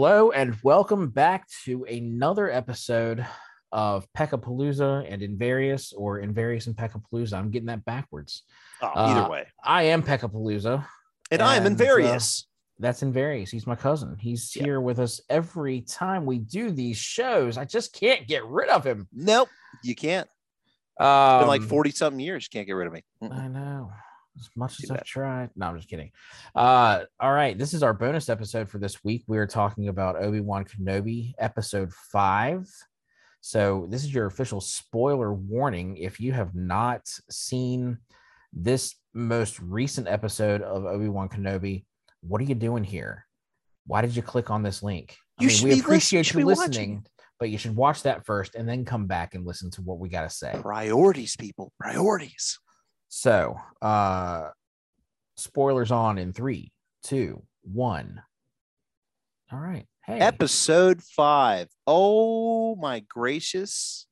Hello and welcome back to another episode of Peckapalooza and Invarious or Invarious and Peckapalooza. I'm getting that backwards. Oh, either Uh, way. I am Peckapalooza. And, I'm in and, uh, various. That's Invarious. He's my cousin. He's here with us every time we do these shows. I just can't get rid of him. nope, you can't. Um, Been like 40 something years. Can't get rid of me. Mm-mm. I know. As much as I've tried. No, I'm just kidding. Uh, all right. This is our bonus episode for this week. We are talking about Obi-Wan Kenobi, episode five. So this is your official spoiler warning. If you have not seen this most recent episode of Obi-Wan Kenobi, what are you doing here? Why did you click on this link? I You mean, should we be appreciate should you be watching listening, but you should watch that first and then come back and listen to what we got to say. Priorities, people. Priorities. So, uh, spoilers on in three, two, one. All right. Hey, Episode five. Oh my gracious.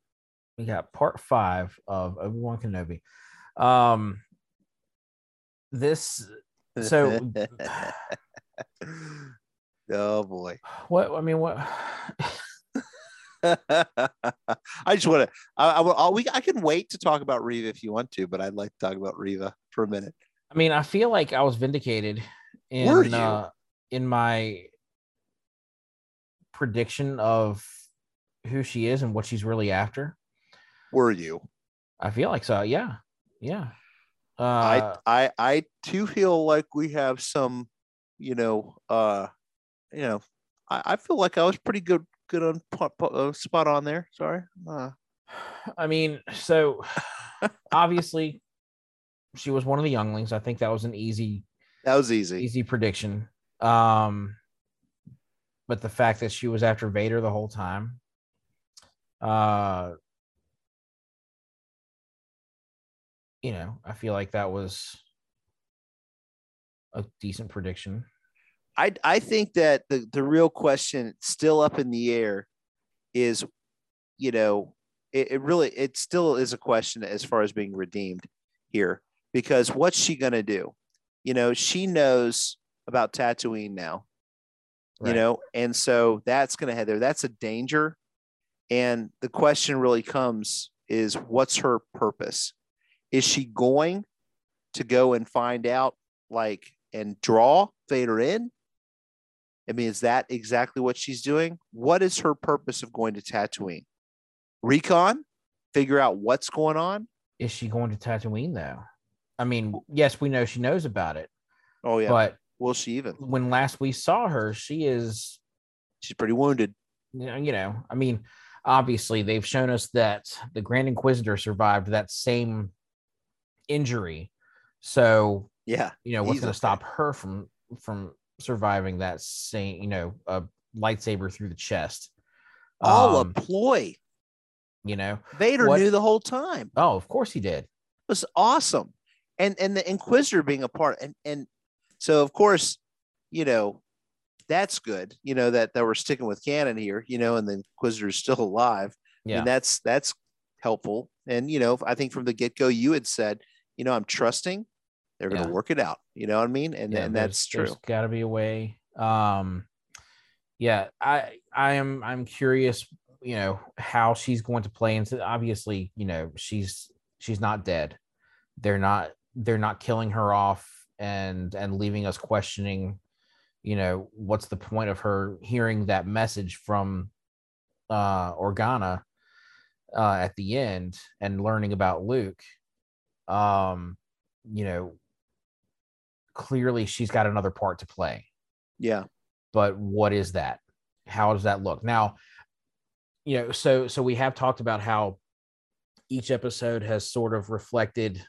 we got part five of Obi Wan Kenobi. Um, this, so, oh boy. what, I mean, what, I just want to. I, I, we, I can wait to talk about Reva if you want to, but I'd like to talk about Reva for a minute. I mean, I feel like I was vindicated in, Were you? uh, in my prediction of who she is and what she's really after. Were you? I feel like so. Yeah. Yeah. Uh, I I I too feel like we have some, you know, uh, you know, I, I feel like I was pretty good good on uh, spot on there. Sorry. Uh, I mean, so obviously she was one of the younglings. I think that was an easy, that was easy. easy prediction. Um, but the fact that she was after Vader the whole time, uh, you know, I feel like that was a decent prediction. I I think that the the real question still up in the air is, you know, it, it really it still is a question as far as being redeemed here because what's she gonna do? You know, she knows about Tatooine now. you know and so that's going to head there that's a danger and the question really comes is what's her purpose is she going to go and find out like and draw vader in i mean is that exactly what she's doing? What is her purpose of going to tatooine? Recon? Figure out what's going on? Is she going to Tatooine though? I mean, yes, we know she knows about it, oh yeah. But will she even? when last we saw her, she is she's pretty wounded. You know, you know, I mean, obviously they've shown us that the Grand Inquisitor survived that same injury. So, yeah you know, what's going to stop her from from surviving that same, you know, a lightsaber through the chest? all Um, a ploy you know. vader what- knew the whole time Oh, of course he did. It was awesome and and the inquisitor being a part and and so of course you know that's good you know that that we're sticking with canon here you know and the inquisitor is still alive Yeah. and that's that's helpful and you know i think from the get-go you had said you know i'm trusting they're going to Yeah. work it out you know what i mean and yeah, and that's true There's got to be a way. Um, yeah, I I am I'm curious, you know, how she's going to play into. Obviously, you know, she's she's not dead. They're not they're not killing her off and and leaving us questioning. You know, what's the point of her hearing that message from uh Organa uh at the end and learning about Luke? Um, you know, clearly she's got another part to play. Yeah. But what is that? How does that look? Now you know so so we have talked about how each episode has sort of reflected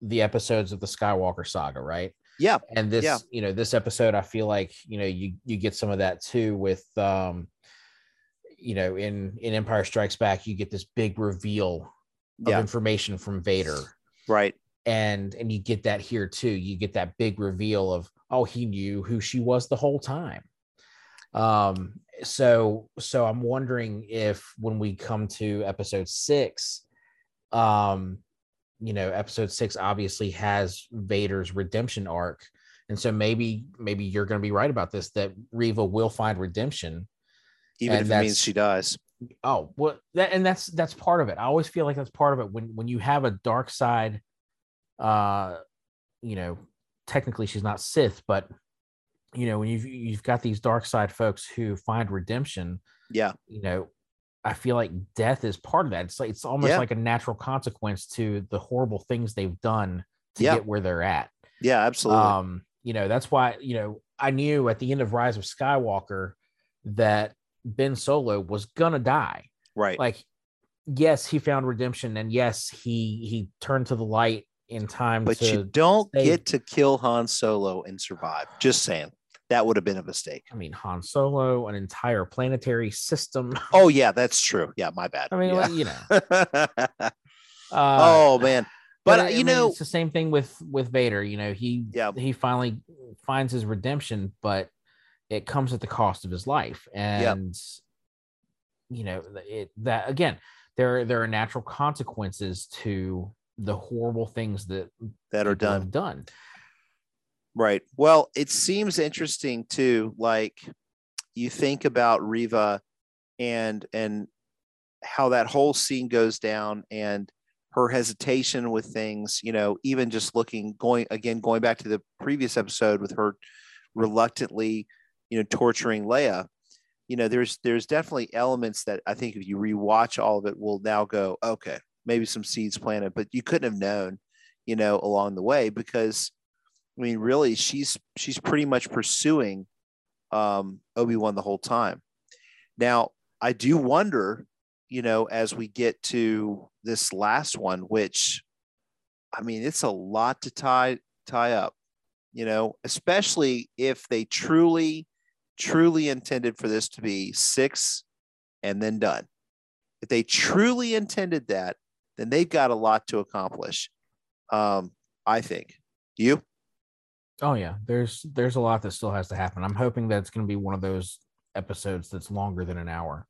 the episodes of the skywalker saga right? Yeah. And this Yeah. you know this episode i feel like you know you you get some of that too with um you know in in empire strikes back you get this big reveal of yeah. information from vader. Right and and you get that here too you get that big reveal of oh he knew who she was the whole time um so so i'm wondering if when we come to episode six um you know episode six obviously has vader's redemption arc And so maybe maybe you're going to be right about this that Reva will find redemption. Even if it means she dies. Oh, well, that and that's that's part of it. I always feel like that's part of it when when you have a dark side. Uh, you know, technically she's not Sith, but you know when you've you've got these dark side folks who find redemption. Yeah. You know, I feel like death is part of that. It's like it's almost Yeah. like a natural consequence to the horrible things they've done to Yeah. get where they're at. Yeah, absolutely. Um, you know, that's why, you know, I knew at the end of Rise of Skywalker that Ben Solo was gonna die. right. Like, yes, he found redemption, and yes, he he turned to the light in time but you don't save- get to kill Han Solo and survive. Just saying. That would have been a mistake. I mean, Han Solo, an entire planetary system. Oh yeah, that's true. Yeah, my bad. I mean, Yeah. like, you know, uh, oh man. But, I- uh, I you mean, know, it's the same thing with with Vader. You know, he Yeah. he finally finds his redemption, but it comes at the cost of his life. And you know, it that again, there there are natural consequences to the horrible things that that are done. done. Right. Well, it seems interesting too. Like you think about Reva and and how that whole scene goes down and her hesitation with things, you know, even just looking going again, going back to the previous episode with her reluctantly, you know, torturing Leia. You know, there's there's definitely elements that I think if you rewatch all of it, will now go, okay, maybe some seeds planted, but you couldn't have known, you know, along the way because I mean, really, she's she's pretty much pursuing um, Obi Wan the whole time. Now, I do wonder, you know, as we get to this last one, which, I mean, it's a lot to tie tie up, you know, especially if they truly, truly intended for this to be six and then done. If they truly intended that, then they've got a lot to accomplish. Um, I think. You? Oh yeah, there's there's a lot that still has to happen. I'm hoping that it's going to be one of those episodes that's longer than an hour.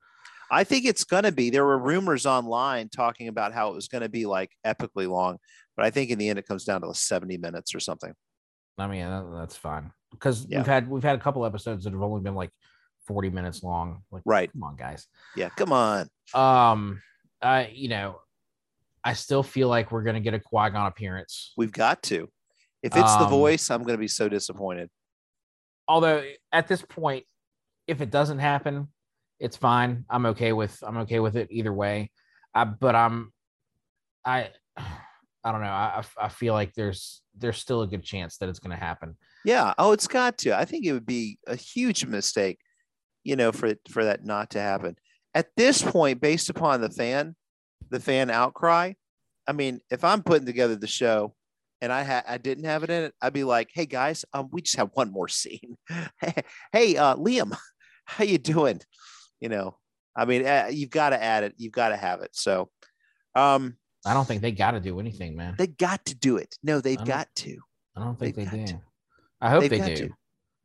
I think it's going to be. There were rumors online talking about how it was going to be like epically long, but I think in the end it comes down to 70 minutes or something. I mean, that's fine because Yeah. we've had we've had a couple episodes that have only been like 40 minutes long. Like, Right. come on, guys. Yeah, come on. Um, I you know, I still feel like we're gonna get a Qui Gon appearance. We've got to. If it's the Um, voice, I'm going to be so disappointed. Although at this point, if it doesn't happen, it's fine. I'm okay with I'm okay with it either way. I, but I'm I I don't know. I I- feel like there's there's still a good chance that it's gonna happen. Yeah. Oh, it's got to. I think it would be a huge mistake, you know, for for that not to happen. At this point, based upon the fan, the fan outcry, I mean, if I'm putting together the show and I had I didn't have it in it, I'd be like, "Hey guys, um, we just have one more scene. hey, uh, Liam, how you doing? You know, I mean, uh, you've got to add it. You've got to have it. So, um, I don't think they got to do anything, man. they got to do it. No, they've got to. I don't think they they've got do. to. I hope They've they do. to.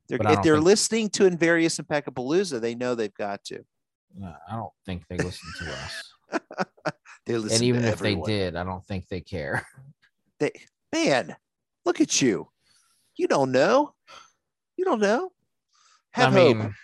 They're, if they're listening to Invarious and Peckapalooza, they know they've got to. Uh, I don't think they listen to us. They listen and even to if everyone. they did, I don't think they care. they man, look at you. You don't know. You don't know. Have I hope. mean,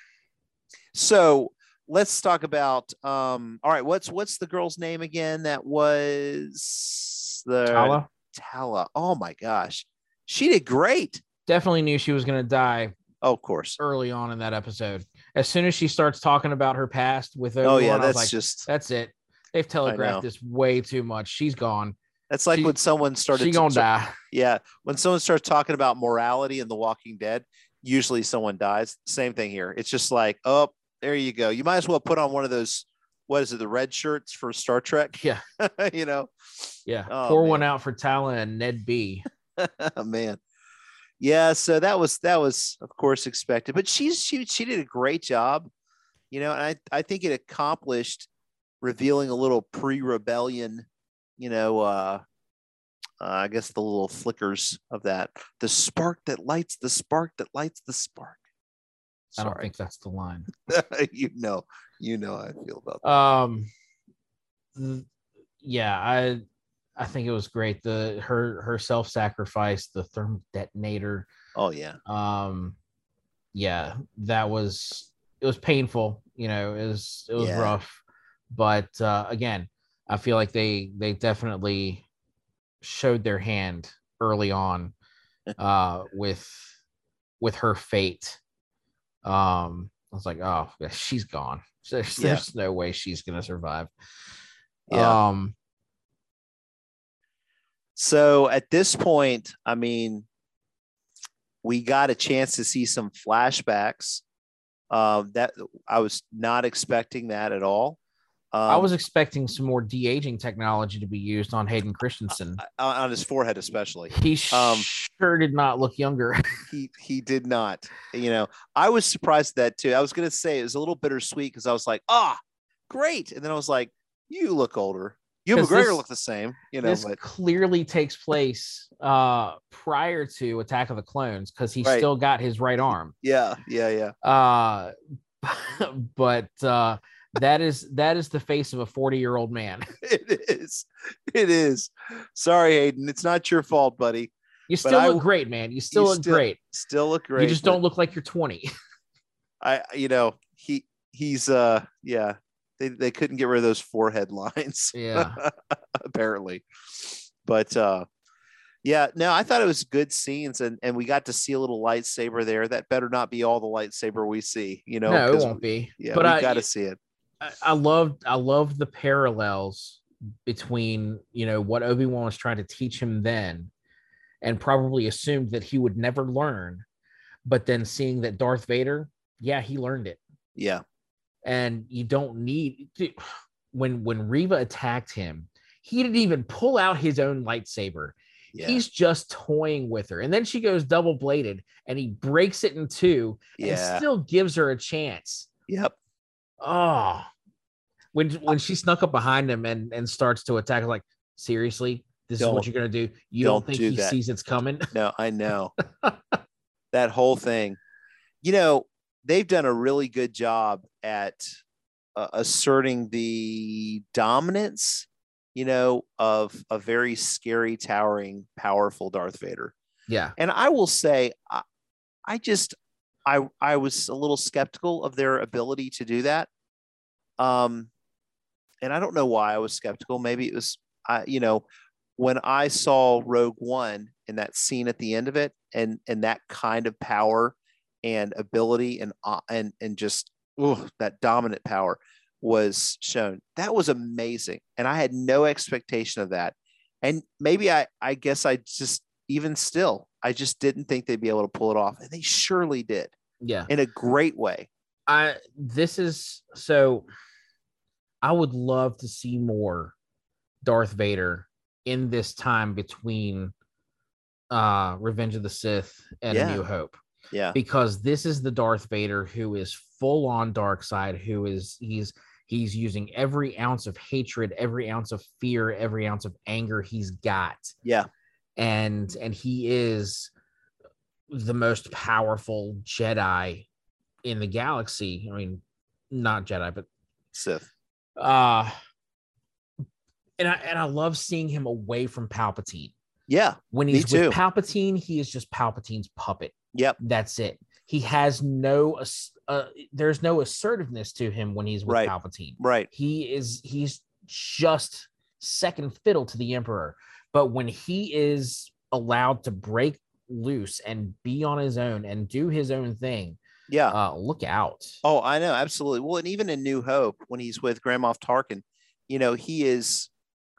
So let's talk about um all right, what's what's the girl's name again? That was the Tala Tala. Oh my gosh. She did great. definitely knew she was going to die Oh, of course. early on in that episode. As soon as she starts talking about her past with Oh Obi-Wan, yeah, I was that's like, just that's it. They've telegraphed this way too much. She's gone. that's like she- when someone started She gonna start- die. Yeah, when someone starts talking about morality in The Walking Dead, usually someone dies. Same thing here. It's just like, oh, there you go. You might as well put on one of those. What is it? The red shirts for Star Trek. Yeah, you know, yeah. Oh, Pour man. one out for Tala and Ned B. Oh, man. Yeah, so that was that was of course expected, but she's she she did a great job, you know, and I I think it accomplished revealing a little pre-rebellion, you know, uh, uh I guess the little flickers of that, the spark that lights the spark that lights the spark. I don't think that's the line. you know, you know how I feel about that. Um, th- yeah, I I think it was great. The her her self sacrifice, the therm detonator. Oh yeah. Um, yeah, that was it was painful. You know, it was it was Yeah. rough, but uh, again, I feel like they they definitely showed their hand early on uh, with with her fate. Um, I was like, oh, she's gone. There's, Yeah. there's no way she's gonna survive. Yeah. Um, So at this point, I mean, we got a chance to see some flashbacks. Um, that I was not expecting that at all. Um, I was expecting some more de aging technology to be used on Hayden Christensen. on his forehead, especially. He um, sure did not look younger. He he did not. You know, I was surprised at that too. I was gonna say it was a little bittersweet because I was like, ah, great, and then I was like, you look older. You McGregor this- look the same. You know, this but clearly takes place uh, prior to Attack of the Clones because he Right. still got his right arm. yeah, yeah, yeah. Uh, but uh, that is that is the face of a 40 year old man. It is. It is. Sorry, Hayden. It's not your fault, buddy. You But still I look w- great, man. You still you look still- great. Still look great. you just don't look like you're 20. I you know he he's uh yeah they they couldn't get rid of those forehead lines yeah. apparently but uh yeah no I thought it was good scenes and and we got to see a little lightsaber there that better not be all the lightsaber we see you know no, it won't be. yeah but we I, got to see it I- I loved I loved the parallels between you know what Obi Wan was trying to teach him then, and probably assumed that he would never learn, but then seeing that Darth Vader, yeah, he learned it, yeah. And you don't need dude, when when Reva attacked him, he didn't even pull out his own lightsaber. yeah. He's just toying with her, and then she goes double bladed, and he breaks it in two, and still gives her a chance. yep. Oh, when when she snuck up behind him and and starts to attack, like, seriously, this is Don't- what you're gonna do? You don't, don't think do he that. sees it's coming? no I know that whole thing you know they've done a really good job at uh, asserting the dominance you know of a very scary towering powerful darth vader yeah, and i will say i, I just i i was a little skeptical of their ability to do that um and i don't know why i was skeptical maybe it was i you know when i saw rogue one and that scene at the end of it and and that kind of power and ability and uh, and and just ooh, that dominant power was shown that was amazing and i had no expectation of that and maybe i i guess i just even still i just didn't think they'd be able to pull it off and they surely did yeah. in a great way I this is so. I would love to see more Darth Vader in this time between uh Revenge of the Sith and Yeah. A New Hope. yeah because this is the Darth Vader who is full on dark side, who is he's he's using every ounce of hatred, every ounce of fear, every ounce of anger he's got, yeah and and he is the most powerful Jedi in the galaxy. I mean, not Jedi, but sith uh and I and I love seeing him away from Palpatine. yeah When he's with Palpatine, he is just Palpatine's puppet. yep That's it. He has no uh, there's no assertiveness to him when he's with Right. Palpatine. right He is he's just second fiddle to the Emperor. But when he is allowed to break loose and be on his own and do his own thing, yeah uh, look out. Oh, I know, absolutely. Well, and even in New Hope, when he's with Grand Moff Tarkin, you know, he is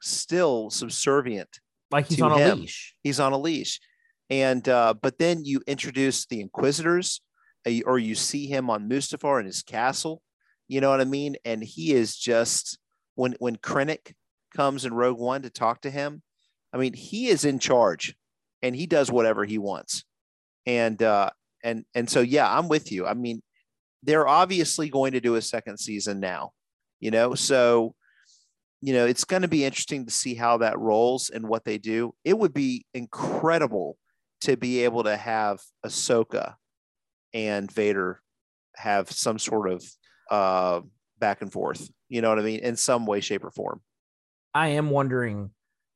still subservient. Like he's on a leash. He's on a leash. And uh, but then you introduce the Inquisitors, uh, or you see him on Mustafar in his castle. You know what I mean? And he is just when when Krennic comes in Rogue One to talk to him. I mean, he is in charge, and he does whatever he wants. And uh, and and so yeah, I'm with you. I mean, they're obviously going to do a second season now. You know, so you know it's going to be interesting to see how that rolls and what they do. It would be incredible to be able to have Ahsoka and Vader have some sort of uh, back and forth. You know what I mean? In some way, shape, or form. I am wondering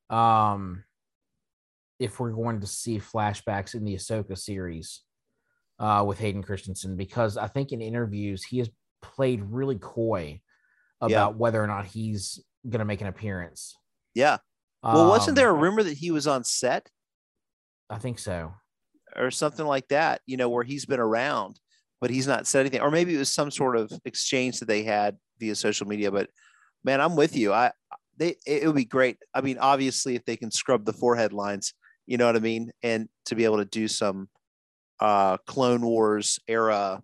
um if we're going to see flashbacks in the Ahsoka series uh with Hayden Christensen because I think in interviews he has played really coy about Yeah. whether or not he's going to make an appearance. Yeah. Well, wasn't Um, there a rumor that he was on set I think so. or something like that? You know, where he's been around, but he's not said anything, or maybe it was some sort of exchange that they had via social media. But man, I'm with you. I they it would be great. I mean, obviously, if they can scrub the forehead lines, you know what I mean, and to be able to do some uh Clone Wars era,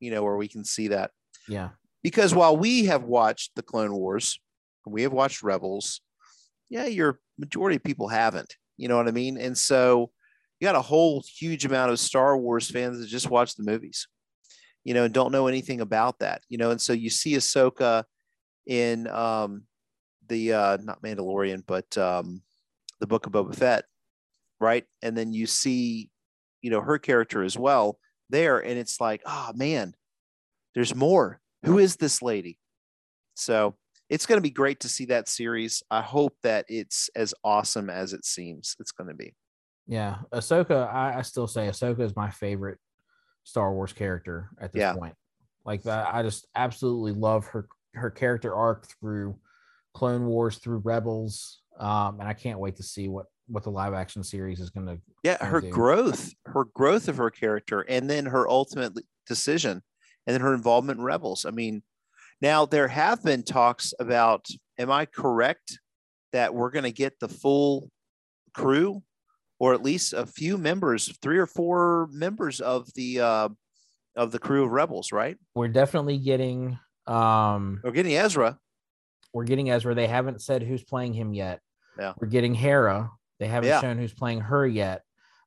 you know, where we can see that. Yeah. because while we have watched the Clone Wars, we have watched Rebels. Yeah, your majority of people haven't. You know what I mean? And so you got a whole huge amount of Star Wars fans that just watch the movies, you know, and don't know anything about that. You know, and so you see Ahsoka in um the uh not Mandalorian, but um the book of Boba Fett, right? And then you see, you know, her character as well there, and it's like, oh man, there's more. Who is this lady? So it's going to be great to see that series. I hope that it's as awesome as it seems it's going to be. Yeah. Ahsoka, I, I still say Ahsoka is my favorite Star Wars character at this Yeah. point. Like that, I just absolutely love her her character arc through Clone Wars, through Rebels. Um, and I can't wait to see what what the live action series is gonna Yeah, her do. growth, her growth of her character, and then her ultimate decision, and then her involvement in Rebels. I mean, now there have been talks about. Am I correct that we're going to get the full crew, or at least a few members, three or four members of the uh, of the crew of Rebels? Right? we're definitely getting um We're getting Ezra. we're getting Ezra. They haven't said who's playing him yet. Yeah. We're getting Hera. They haven't Yeah. shown who's playing her yet,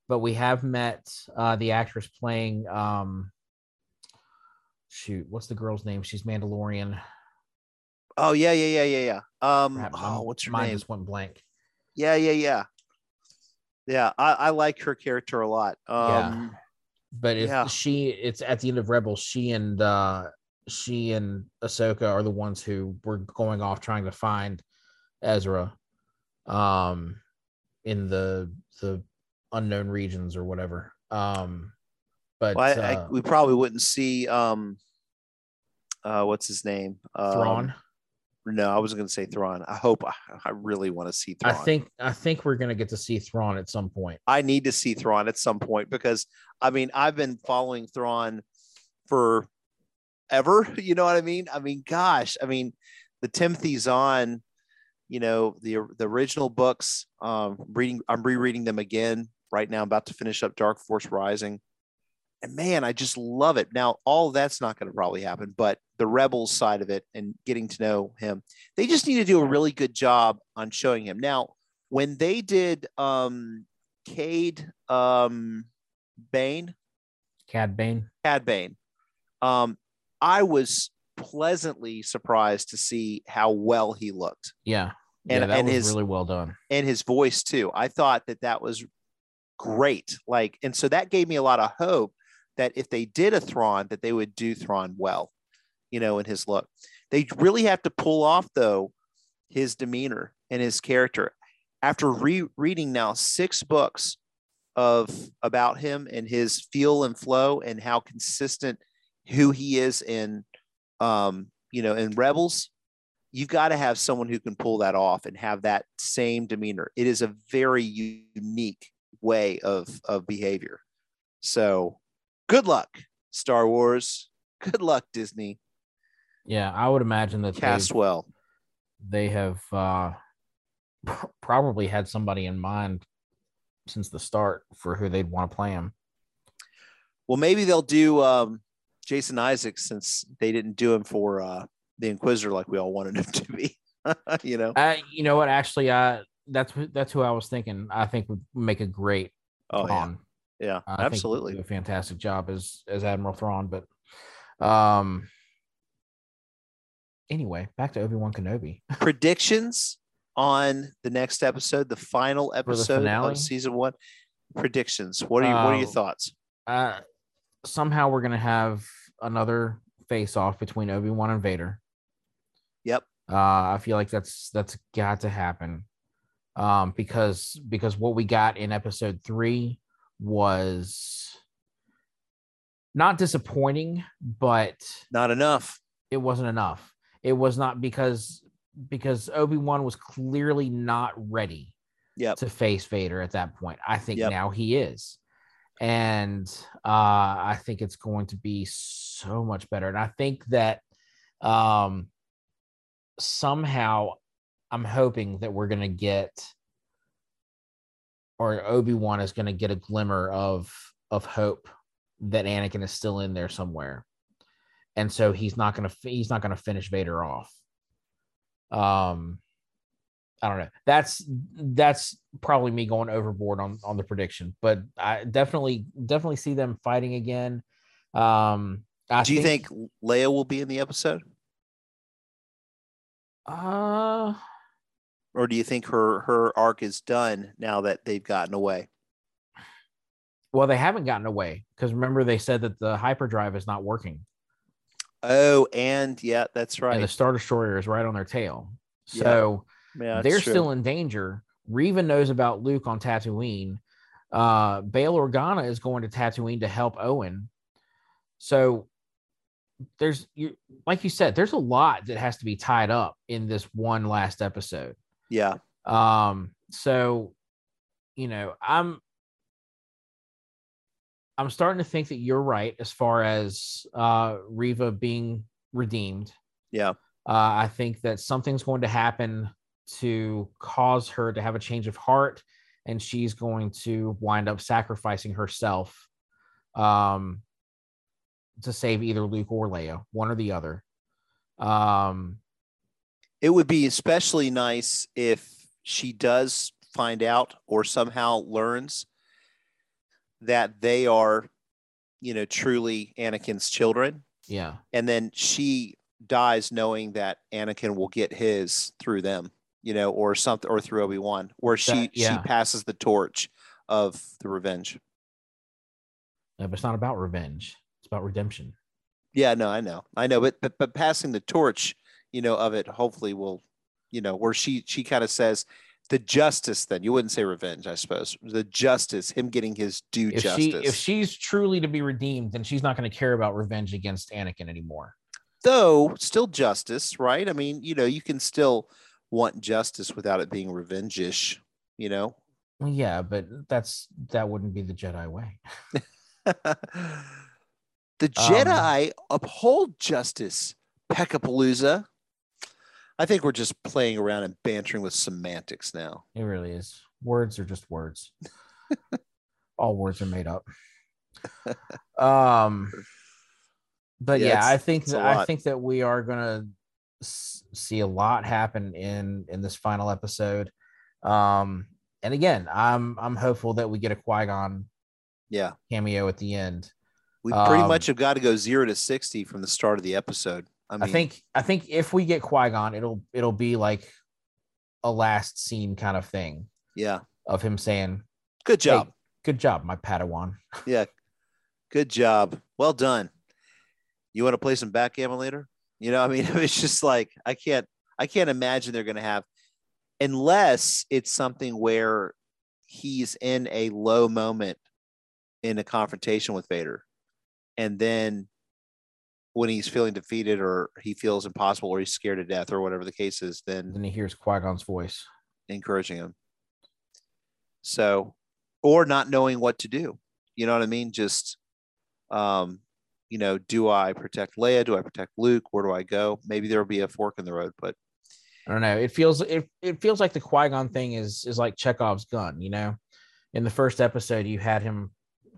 but we have met uh, the actress playing. Um, shoot, what's the girl's name? She's Mandalorian. Oh yeah, yeah, yeah, yeah, yeah. Um, oh, what's her mind name? just went blank. Yeah, yeah, yeah. Yeah, I, I like her character a lot. Yeah. Um, But if Yeah. she, it's at the end of Rebels. She and uh, she and Ahsoka are the ones who were going off trying to find Ezra, um, in the the unknown regions or whatever. Um, but well, I, uh, I, we probably wouldn't see um, uh, what's his name? Um, Thrawn. No, I wasn't going to say Thrawn. I hope. I really want to see Thrawn. I think I think we're gonna get to see Thrawn at some point. I need to see Thrawn at some point because I mean I've been following Thrawn for ever. You know what I mean? I mean, gosh, I mean the Timothy Zahn, you know the the original books. Um, reading, I'm rereading them again right now. I'm about to finish up Dark Force Rising, and man, I just love it. Now all that's not going to probably happen, but the Rebels side of it and getting to know him, they just need to do a really good job on showing him. Now, when they did um Cade um, Bane, Cad Bane. Cad Bane. Um, I was pleasantly surprised to see how well he looked Yeah. And- yeah, that and was his- really well done. and his voice too. I thought that that was great. Like, and so that gave me a lot of hope that if they did a Thrawn, that they would do Thrawn well, you know, in his look. They really have to pull off though his demeanor and his character. After re-reading now six books of about him and his feel and flow and how consistent who he is in um you know in rebels you've got to have someone who can pull that off and have that same demeanor. It is a very unique way of of behavior. So good luck star wars. Good luck disney. Yeah, I would imagine that cast well they have uh, probably had somebody in mind since the start for who they'd want to play him. well maybe they'll do um jason isaacs since they didn't do him for uh the inquisitor like we all wanted him to be you know Uh, you know what? Actually, uh, that's that's who I was thinking. I think would make a great oh yeah Thrawn. yeah I think absolutely a fantastic job as as Admiral Thrawn. But um, anyway, back to Obi Wan Kenobi. predictions on the next episode, the final episode finale? of season one. Predictions. What are you, what are your Uh, thoughts? Uh, somehow we're gonna have another face off between Obi Wan and Vader. Uh, I feel like that's that's got to happen. um, because because what we got in episode three was not disappointing, but Not enough. it wasn't enough. It was not because because Obi Wan was clearly not ready Yep. to face Vader at that point. I think Yep. now he is. And uh, I think it's going to be so much better. And I think that um, somehow I'm hoping that we're going to get, or Obi Wan is going to get a glimmer of of hope that Anakin is still in there somewhere, and so he's not going to he's not going to finish Vader off. Um, I don't know. That's that's probably me going overboard on on the prediction, but I definitely definitely see them fighting again. Um, I Do you think Leia will be in the episode, Uh, or do you think her her arc is done now that they've gotten away? well, they haven't gotten away because remember they said that the hyperdrive is not working, Oh, and yeah, that's right. and the. Star Destroyer is right on their tail. So Yeah, that's they're true. still in danger. Reva knows about Luke on Tatooine. Uh, Bail Organa is going to Tatooine to help Owen. So there's you like you said, there's a lot that has to be tied up in this one last episode. yeah. Um, so you know, I'm I'm starting to think that you're right as far as uh Reva being redeemed. Yeah. Uh, I think that something's going to happen to cause her to have a change of heart, and she's going to wind up sacrificing herself um, to save either Luke or Leia, one or the other. Um, It would be especially nice if she does find out or somehow learns that they are, you know, truly Anakin's children. yeah, And then she dies knowing that Anakin will get his through them, you know, or something, or through Obi Wan, where she That- yeah. she passes the torch of the revenge. Yeah, but it's not about revenge; about redemption. Yeah, no, I know, I know, but but, but passing the torch, you know, of it, hopefully will, you know, where she she kind of says the justice. Then you wouldn't say revenge, I suppose. The justice, him getting his due If justice. she if she's truly to be redeemed, then she's not going to care about revenge against Anakin anymore. Though still justice, right? I mean, you know, you can still want justice without it being revenge-ish, you know. Yeah, but that's that wouldn't be the Jedi way. the Um, Jedi uphold justice, Peckapalooza. I think we're just playing around and bantering with semantics now. It really is. Words are just words. All words are made up. Um, but Yeah, yeah, I think that, I think that we are gonna s- see a lot happen in in this final episode. Um, and again, I'm I'm hopeful that we get a Qui Gon Yeah. cameo at the end. We pretty Um, much have got to go zero to 60 from the start of the episode. I mean, I think I think if we get Qui Gon, it'll it'll be like a last scene kind of thing yeah. of him saying, Good job. "Hey, good job, my Padawan." Yeah. Good job. Well done. You want to play some backgammon later? You know, I mean, it's just like I can't I can't imagine they're gonna have unless it's something where he's in a low moment in a confrontation with Vader. And then when he's feeling defeated or he feels impossible or he's scared to death or whatever the case is, then Then he hears Qui Gon's voice. encouraging him. So, or not knowing what to do. You know what I mean? Just, um, you know, do I protect Leia? Do I protect Luke? Where do I go? Maybe there will be a fork in the road, but I don't know. It feels it it feels like the Qui Gon thing is is like Chekhov's gun. You know, in the first episode, you had him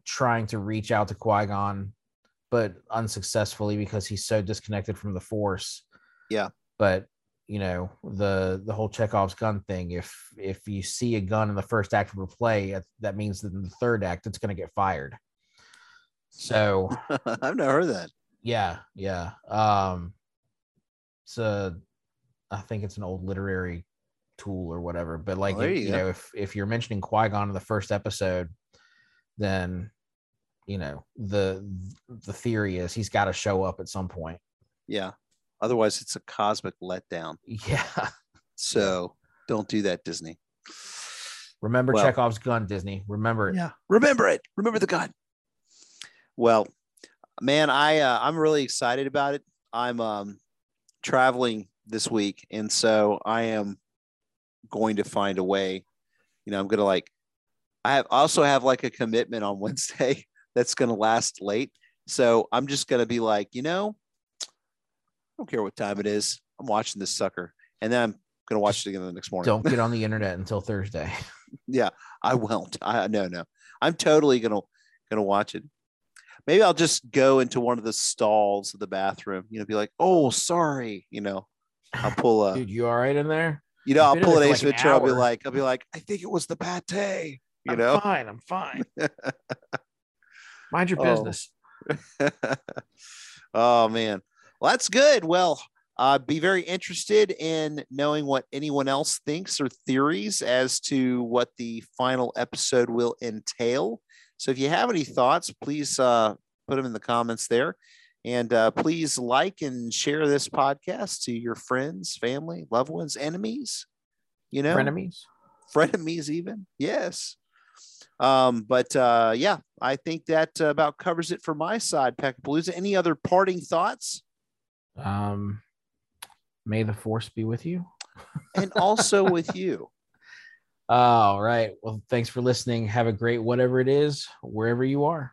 trying to reach out to Qui Gon, but unsuccessfully because he's so disconnected from the Force. Yeah. But you know the the whole Chekhov's gun thing. If if you see a gun in the first act of a play, that- that means that in the third act it's going to get fired. So I've never heard that. yeah, yeah. Um, it's a, I think it's an old literary tool or whatever. But like, there if, you you know, if if you're mentioning Qui Gon in the first episode, then you know the the theory is he's got to show up at some point. Yeah. Otherwise, it's a cosmic letdown. Yeah, So don't do that, Disney. Remember Well- Chekhov's gun, Disney. Remember it. Yeah. Remember it. Remember the gun. Well, man, I uh, I'm really excited about it. I'm um traveling this week, and so I am going to find a way. You know, I'm gonna like I have also have like a commitment on Wednesday that's gonna last late. So I'm just gonna be like, you know, I don't care what time it is. I'm watching this sucker. And then I'm gonna watch it again the next morning. Don't get on the internet until Thursday. Yeah, I won't. I no no. I'm totally gonna gonna watch it. Maybe I'll just go into one of the stalls of the bathroom. You know, be like, "Oh, sorry." You know, I'll pull a. Dude, you all right in there? you know, I'll been in pull an Ace like an I'll be like, I'll be like, I think it was the pate. You I'm know. fine. I'm fine. Mind your Oh. business. oh man, well that's good. Well, uh, be very interested in knowing what anyone else thinks or theories as to what the final episode will entail. So if you have any thoughts, please uh, put them in the comments there. And uh, please like and share this podcast to your friends, family, loved ones, enemies, you know, Frenemies. frenemies even yes um but uh yeah i think that about covers it for my side Peckapalooza any other parting thoughts Um, may the force be with you. and also with you All right. Well, thanks for listening. Have a great whatever it is, wherever you are.